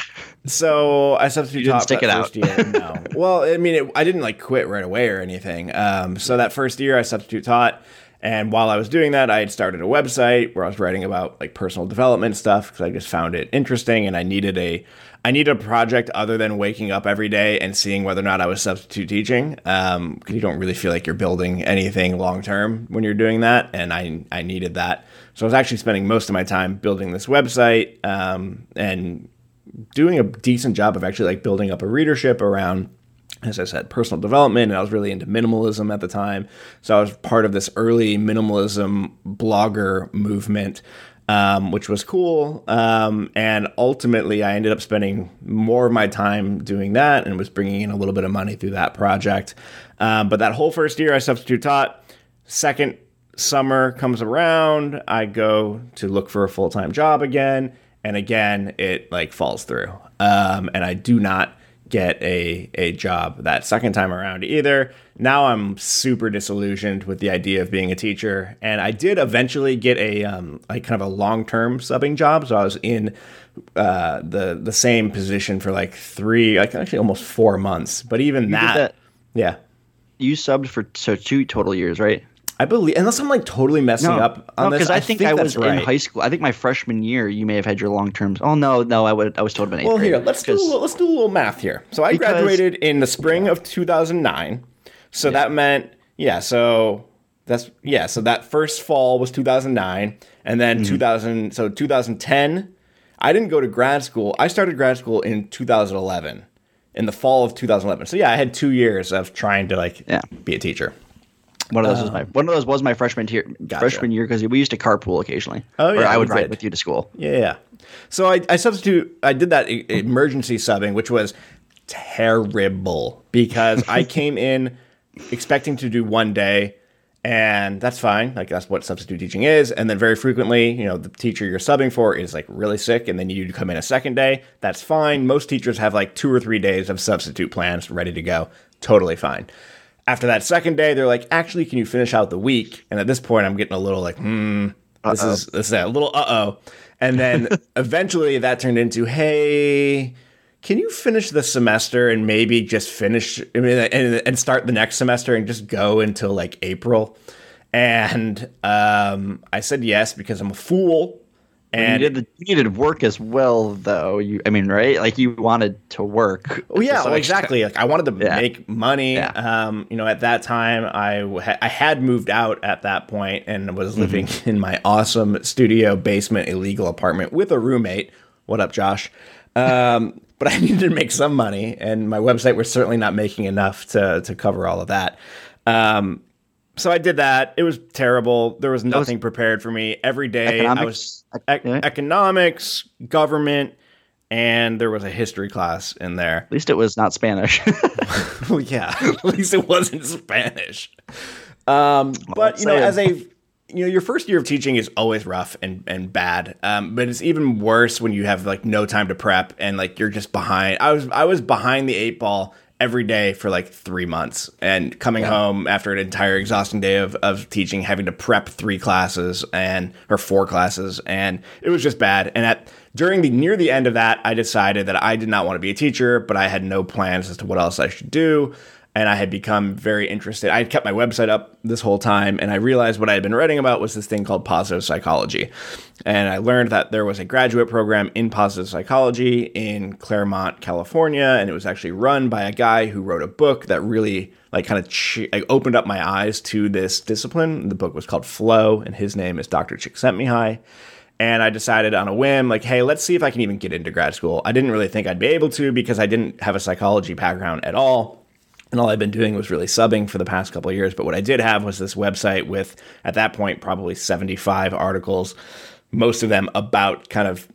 so I substitute didn't taught stick it first year. No, well, I mean, it, I didn't like quit right away or anything. Um, so that first year I substitute taught, and while I was doing that, I had started a website where I was writing about like personal development stuff because I just found it interesting, and I needed a I needed a project other than waking up every day and seeing whether or not I was substitute teaching, Um, because you don't really feel like you're building anything long term when you're doing that, and I I needed that. So I was actually spending most of my time building this website um, and doing a decent job of actually like building up a readership around as I said, personal development, and I was really into minimalism at the time. So I was part of this early minimalism blogger movement, um, which was cool. Um, and ultimately, I ended up spending more of my time doing that and was bringing in a little bit of money through that project. Um, but that whole first year, I substitute taught. Second summer comes around, I go to look for a full time job again, and again, it like falls through. Um, and I do not get a a job that second time around either. Now I'm super disillusioned with the idea of being a teacher, and I did eventually get a um, like kind of a long term subbing job. So I was in uh, the the same position for like three, like actually almost four months. But even that, that- yeah, You subbed for so two total years, right? I believe unless I'm like totally messing up on this. because I, think, I was right. in high school. I think my freshman year, you may have had your long terms. Oh no, no, I would. I was told eighth Well, grade. here let's do a little, let's do a little math here. So I Because- graduated in the spring of 2009. So that meant yeah. So that's yeah. So that first fall was 2009, and then Mm-hmm. 2000. So 2010. I didn't go to grad school. I started grad school in 2011, in the fall of 2011. So yeah, I had two years of trying to like Yeah. be a teacher. One of those was my um, one of those was my freshman year. Freshman year because we used to carpool occasionally. Oh, Or yeah, I would ride with you to school. Yeah, yeah. So I, I substitute. I did that emergency subbing, which was terrible because I came in expecting to do one day, and that's fine. Like that's what substitute teaching is. And then very frequently, you know, the teacher you're subbing for is like really sick, and then you to come in a second day. That's fine. Most teachers have like two or three days of substitute plans ready to go. Totally fine. After that second day, they're like, actually, can you finish out the week? And at this point, I'm getting a little like, hmm, this is this is a little uh oh. And then eventually that turned into, hey, can you finish the semester and maybe just finish I mean, and, and start the next semester and just go until like April? And um, I said yes because I'm a fool. And you, did the, you needed work as well, though. You, I mean, right? Like you wanted to work. Well, yeah, well, exactly. Like I wanted to Yeah. make money. Yeah. Um, you know, at that time, I ha- I had moved out at that point and was Mm-hmm. living in my awesome studio basement illegal apartment with a roommate. What up, Josh? Um, but I needed to make some money, and my website was certainly not making enough to to cover all of that. Um, so I did that. It was terrible. There was nothing prepared for me. Every day I was Economics? Yeah. economics, government, and there was a history class in there. At least it was not Spanish. Well, yeah, at least it wasn't Spanish. Um, but you know, as a you know, your first year of teaching is always rough and and bad. Um, but it's even worse when you have like no time to prep and like you're just behind. I was I was behind the eight ball every day for like three months. And coming home after an entire exhausting day of, of teaching having to prep three classes and or four classes and it was just bad. And at during the near the end of that i decided that i did not want to be a teacher but i had no plans as to what else i should do and I had become very interested. I had kept my website up this whole time, and I realized what I had been writing about was this thing called positive psychology. And I learned that there was a graduate program in positive psychology in Claremont, California, and it was actually run by a guy who wrote a book that really like kind of ch- like, opened up my eyes to this discipline. The book was called Flow, and his name is Dr. Csikszentmihalyi. And I decided on a whim, like, hey, let's see if I can even get into grad school. I didn't really think I'd be able to because I didn't have a psychology background at all and all I've been doing was really subbing for the past couple of years. But what I did have was this website with, at that point, probably 75 articles, most of them about kind of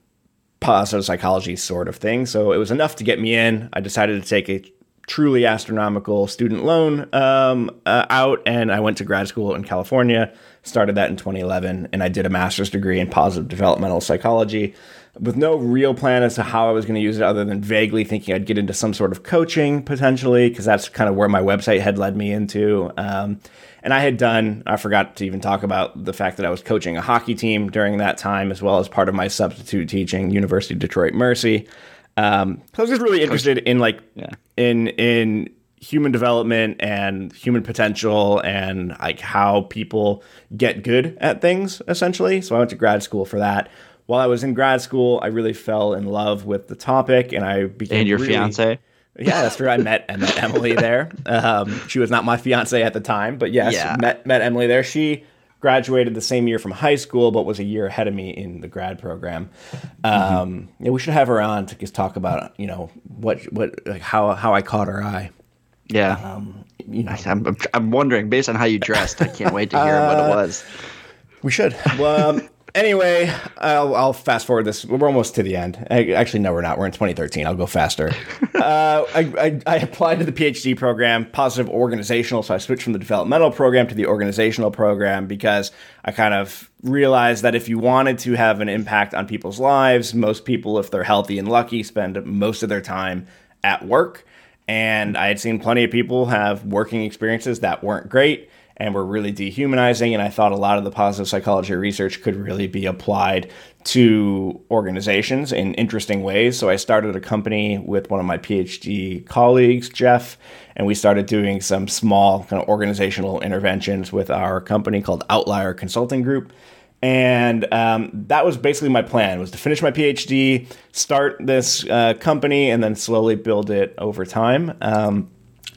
positive psychology sort of thing. So it was enough to get me in. I decided to take a truly astronomical student loan um, uh, out, and I went to grad school in California. Started that in 2011, and I did a master's degree in positive developmental psychology with no real plan as to how I was going to use it, other than vaguely thinking I'd get into some sort of coaching potentially, because that's kind of where my website had led me into. Um, and I had done, I forgot to even talk about the fact that I was coaching a hockey team during that time, as well as part of my substitute teaching, University of Detroit Mercy. Um, so I was just really interested in like Yeah. in in human development and human potential and like how people get good at things essentially. So I went to grad school for that. While I was in grad school, I really fell in love with the topic and I became and your really- fiance. yeah, that's true. I met I met Emily there. Um, she was not my fiance at the time, but yes, Yeah. met met Emily there. She graduated the same year from high school, but was a year ahead of me in the grad program. Um, yeah, we should have her on to just talk about you know what what like how how I caught her eye. Yeah. Um, you know, I'm, I'm wondering, based on how you dressed, I can't wait to hear what Uh, it was. We should. Well, um, anyway, I'll, I'll fast forward this. We're almost to the end. I, actually, no, we're not. We're in 2013. I'll go faster. uh, I, I, I applied to the PhD program, positive organizational. So I switched from the developmental program to the organizational program because I kind of realized that if you wanted to have an impact on people's lives, most people, if they're healthy and lucky, spend most of their time at work. And I had seen plenty of people have working experiences that weren't great and were really dehumanizing. And I thought a lot of the positive psychology research could really be applied to organizations in interesting ways. So I started a company with one of my PhD colleagues, Jeff, and we started doing some small kind of organizational interventions with our company called Outlier Consulting Group. And um, that was basically my plan was to finish my PhD, start this uh, company, and then slowly build it over time. Um,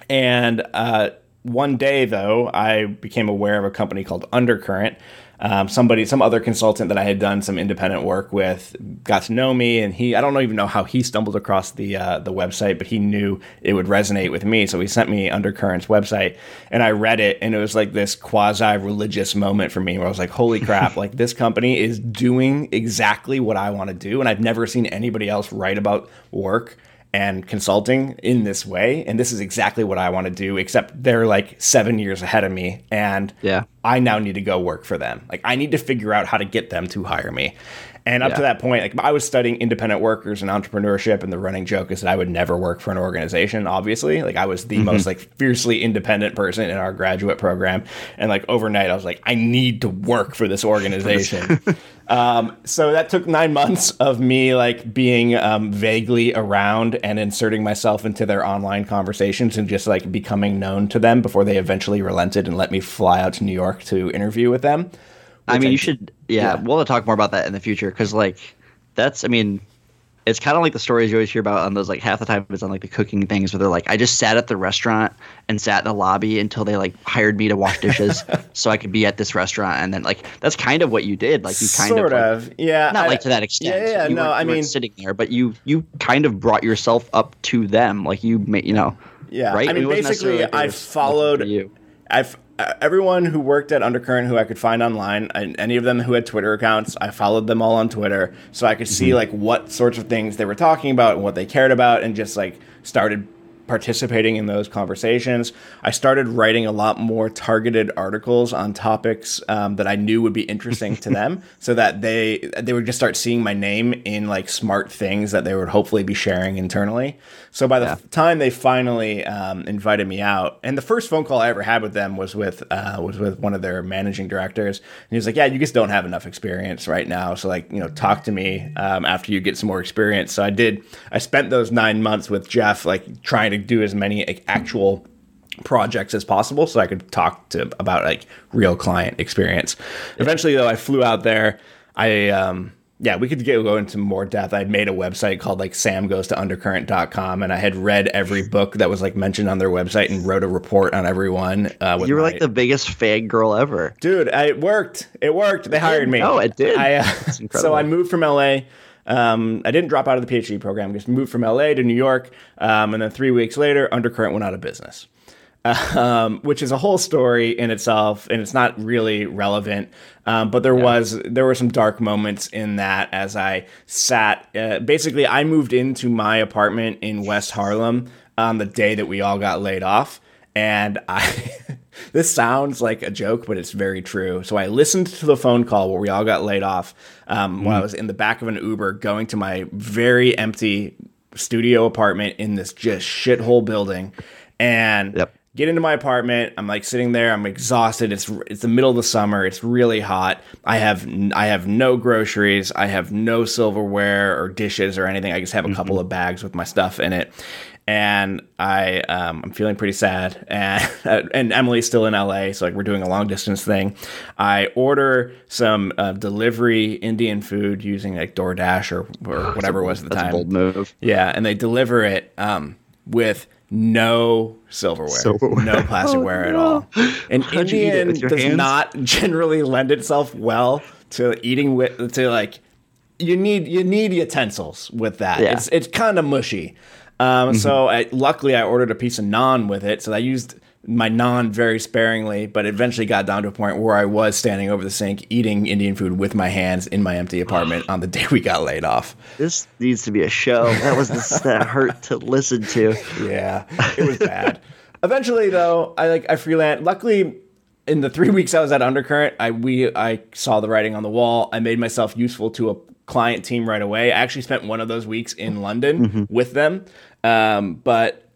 and uh, one day, though, I became aware of a company called Undercurrent. Um, somebody, some other consultant that I had done some independent work with, got to know me, and he—I don't even know how he stumbled across the uh, the website, but he knew it would resonate with me, so he sent me Undercurrent's website, and I read it, and it was like this quasi-religious moment for me, where I was like, "Holy crap! like this company is doing exactly what I want to do," and I've never seen anybody else write about work and consulting in this way and this is exactly what i want to do except they're like seven years ahead of me and yeah. I now need to go work for them. Like i need to figure out how to get them to hire me and up yeah. to that point, like I was studying independent workers and entrepreneurship, and the running joke is that I would never work for an organization. Obviously, like I was the mm-hmm. most like fiercely independent person in our graduate program, and like overnight, I was like, I need to work for this organization. um, so that took nine months of me like being um, vaguely around and inserting myself into their online conversations and just like becoming known to them before they eventually relented and let me fly out to New York to interview with them. I mean, I you should, yeah, yeah, we'll talk more about that in the future because, like, that's, I mean, it's kind of like the stories you always hear about on those, like, half the time it's on, like, the cooking things where they're like, I just sat at the restaurant and sat in the lobby until they, like, hired me to wash dishes so I could be at this restaurant. And then, like, that's kind of what you did. Like, you kind sort of, of like, yeah. Not, I, like, to that extent. Yeah, yeah, you no, I mean, sitting there, but you, you kind of brought yourself up to them. Like, you, you know, yeah. Right? I mean, basically, I followed, I've, everyone who worked at Undercurrent who I could find online, any of them who had Twitter accounts, I followed them all on Twitter so I could see mm-hmm. like what sorts of things they were talking about and what they cared about, and just like started participating in those conversations. I started writing a lot more targeted articles on topics um, that I knew would be interesting to them, so that they they would just start seeing my name in like smart things that they would hopefully be sharing internally. So by the yeah. time they finally um, invited me out, and the first phone call I ever had with them was with uh, was with one of their managing directors, and he was like, "Yeah, you just don't have enough experience right now, so like you know, talk to me um, after you get some more experience." So I did. I spent those nine months with Jeff, like trying to to do as many actual projects as possible so I could talk to about like real client experience. Eventually though I flew out there. I um yeah, we could get, go into more depth. I'd made a website called like Sam goes to undercurrent.com and I had read every book that was like mentioned on their website and wrote a report on everyone. Uh, you were my, like the biggest fag girl ever. Dude, it worked. It worked. They hired me. Oh, it did. I, uh, so I moved from LA um, I didn't drop out of the PhD program. I just moved from LA to New York, um, and then three weeks later, Undercurrent went out of business. Um, which is a whole story in itself, and it's not really relevant. Um, but there yeah. was there were some dark moments in that as I sat. Uh, basically, I moved into my apartment in West Harlem on the day that we all got laid off, and I. this sounds like a joke, but it's very true. So I listened to the phone call where we all got laid off um, mm. while I was in the back of an Uber going to my very empty studio apartment in this just shithole building, and. Yep. Get into my apartment. I'm like sitting there. I'm exhausted. It's it's the middle of the summer. It's really hot. I have I have no groceries. I have no silverware or dishes or anything. I just have a mm-hmm. couple of bags with my stuff in it and I um, I'm feeling pretty sad, and and Emily's still in LA, so like we're doing a long distance thing. I order some uh, delivery Indian food using like DoorDash or, or whatever it was at the time. bold move. Yeah, and they deliver it um, with no silverware, silverware. no plasticware oh, at all. And How'd Indian does hands? not generally lend itself well to eating with to like you need you need utensils with that. Yeah. It's it's kind of mushy. Um, mm-hmm. So I, luckily, I ordered a piece of naan with it. So I used my naan very sparingly, but eventually got down to a point where I was standing over the sink eating Indian food with my hands in my empty apartment on the day we got laid off. This needs to be a show. That was the, that hurt to listen to. Yeah, it was bad. eventually, though, I like I freelance. Luckily, in the three weeks I was at Undercurrent, I we I saw the writing on the wall. I made myself useful to a client team right away. I actually spent one of those weeks in London with them. Um, but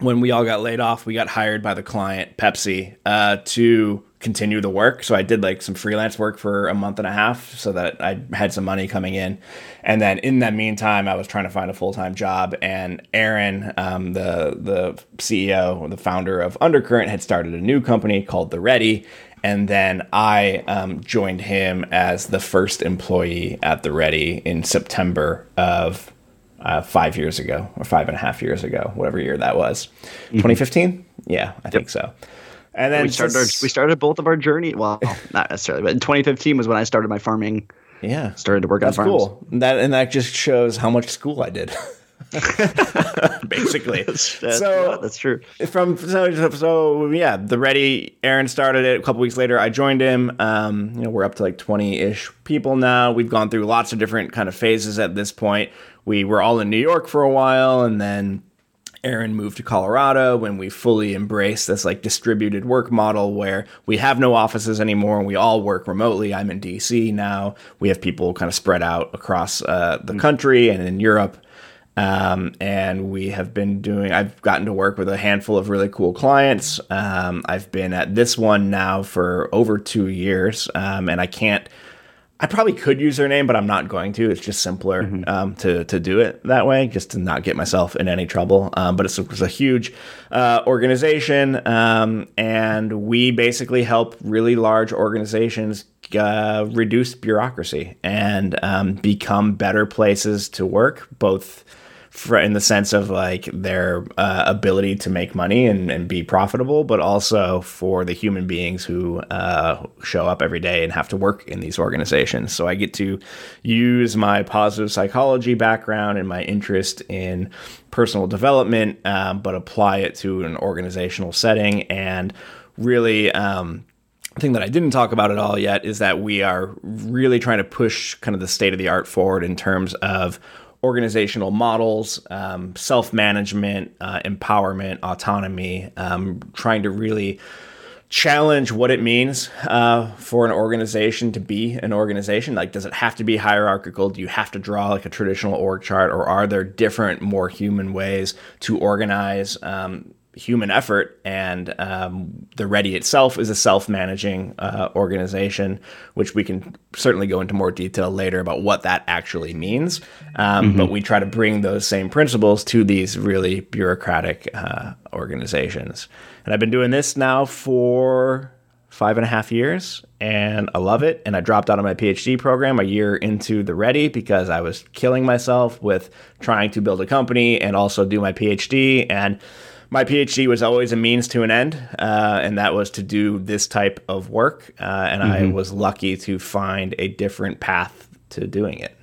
when we all got laid off, we got hired by the client, Pepsi, uh, to continue the work. So I did like some freelance work for a month and a half so that I had some money coming in. And then in that meantime, I was trying to find a full time job. And Aaron, um, the the CEO, the founder of Undercurrent, had started a new company called The Ready. And then I um, joined him as the first employee at The Ready in September of uh, five years ago or five and a half years ago, whatever year that was. 2015? Yeah, I think so. And then we started our, we started both of our journey. Well, not necessarily, but in 2015 was when I started my farming. yeah, Started to work that's on farms. cool. That and that just shows how much school I did. Basically, That's, so that's true. from so, so yeah, the ready. Aaron started it a couple weeks later. I joined him. Um, you know, we're up to like twenty ish people now. We've gone through lots of different kind of phases at this point. We were all in New York for a while, and then Aaron moved to Colorado when we fully embraced this like distributed work model where we have no offices anymore and we all work remotely. I'm in DC now. We have people kind of spread out across uh, the country and in Europe. Um, and we have been doing, I've gotten to work with a handful of really cool clients. Um, I've been at this one now for over two years. Um, and I can't, I probably could use their name, but I'm not going to. It's just simpler um, to to do it that way, just to not get myself in any trouble. Um, but it's, it's a huge uh, organization, um, and we basically help really large organizations uh, reduce bureaucracy and um, become better places to work, both for, in the sense of like their uh, ability to make money and, and be profitable, but also for the human beings who uh, show up every day and have to work in these organizations. So I get to use my positive psychology background and my interest in personal development, um, but apply it to an organizational setting and really. Um, thing that I didn't talk about at all yet is that we are really trying to push kind of the state of the art forward in terms of organizational models, um, self management, uh, empowerment, autonomy, um, trying to really challenge what it means uh, for an organization to be an organization. Like, does it have to be hierarchical? Do you have to draw like a traditional org chart, or are there different, more human ways to organize? Um, human effort and um, the ready itself is a self-managing uh, organization which we can certainly go into more detail later about what that actually means um, but we try to bring those same principles to these really bureaucratic uh, organizations and i've been doing this now for five and a half years and I love it. And I dropped out of my PhD program a year into the ready because I was killing myself with trying to build a company and also do my PhD. And my PhD was always a means to an end, uh, and that was to do this type of work. Uh, and I was lucky to find a different path to doing it.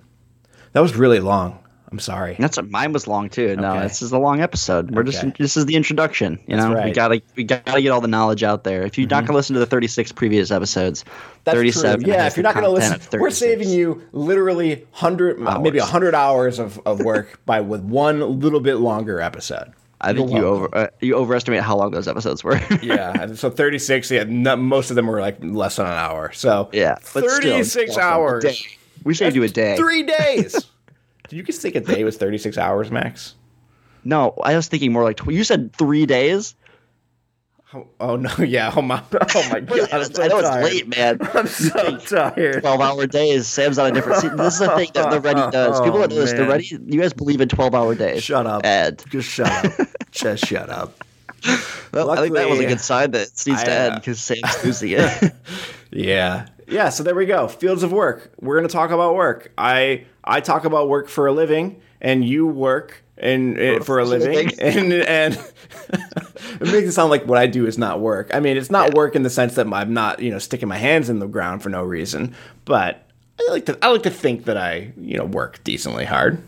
That was really long. I'm sorry. That's mine was long too. No, Okay. this is a long episode. We're just this is the introduction. You That's know, we right. Mm-hmm. gotta we gotta get all the knowledge out there. If you're not gonna listen to the 36 previous episodes, 37. Yeah, if you're not going to listen, we're saving you literally hundred, maybe hundred hours of, of work by with one little bit longer episode. I think you over uh, you overestimate how long those episodes were. yeah, so 36. Yeah, no, most of them were like less than an hour. So yeah, but still, 36 awesome. hours. Day. We saved you a day. Three days. Did you just think a day was 36 hours, Max? No, I was thinking more like tw- you said three days. Oh, oh, no, yeah. Oh my, oh my god, I'm so I know tired. it's late, man. I'm so tired. 12 hour days. Sam's on a different seat. This is the thing that the Ready does. People that know this, the Oh. Ready, you guys believe in 12 hour days. Shut up. Ed. Just shut up. Just shut up. Well, I think that was a good sign that it needs to I, uh, end because Sam's losing it. Yeah. Yeah, so there we go. Fields of work. We're going to talk about work. I I talk about work for a living and you work and uh, for a living and and it makes it sound like what I do is not work. I mean, it's not work in the sense that I'm not, you know, sticking my hands in the ground for no reason, but I like to I like to think that I, you know, work decently hard.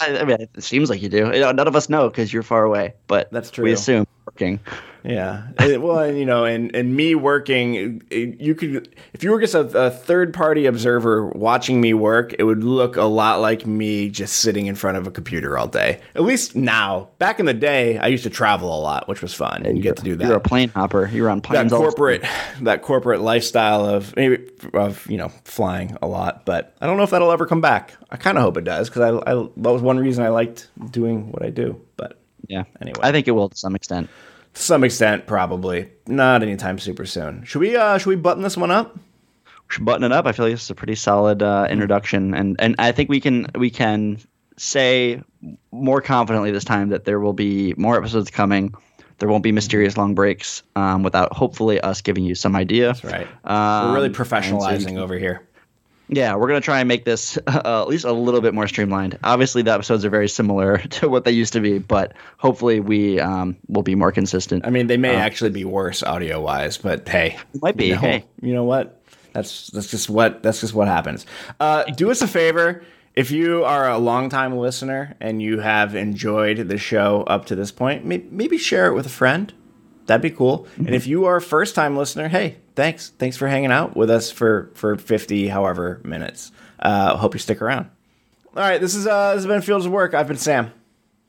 I, I mean, it seems like you do. None of us know because you're far away, but That's true. We assume. working. Yeah. It- well, and, you know, and, and me working, it- you could, if you were just a, a third party observer watching me work, it would look a lot like me just sitting in front of a computer all day. At least now. Back in the day, I used to travel a lot, which was fun. And you get to do that. You're a plane hopper. You're on that planes. the corporate that corporate lifestyle of maybe of you know flying a lot but i don't know if that'll ever come back i kind of hope it does because I, I that was one reason i liked doing what i do but Yeah. Anyway. I think it will to some extent. To some extent probably not anytime super soon should we uh should we button this one up We should button it up. I feel like this is a pretty solid uh, introduction, and and I think we can we can say more confidently this time that there will be more episodes coming. There won't be mysterious long breaks um, without hopefully us giving you some idea. That's right Um, we're really and so professionalizing can- over here Yeah, we're gonna try and make this uh, at least a little bit more streamlined. Obviously, the episodes are very similar to what they used to be, but hopefully we um, will be more consistent. i mean they may actually be worse audio wise but hey might be. you know, Hey, you know what? That's that's just what that's just what happens. Uh, do us a favor. If you are a longtime listener and you have enjoyed the show up to this point, may- maybe share it with a friend. That'd be cool. And if you are a first time listener, hey, thanks. Thanks for hanging out with us for, for 50 however minutes. Uh, hope you stick around. All right, this is uh this has been Fields of Work. I've been Sam.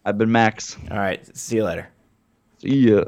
I've been Max. All right, see you later. See ya.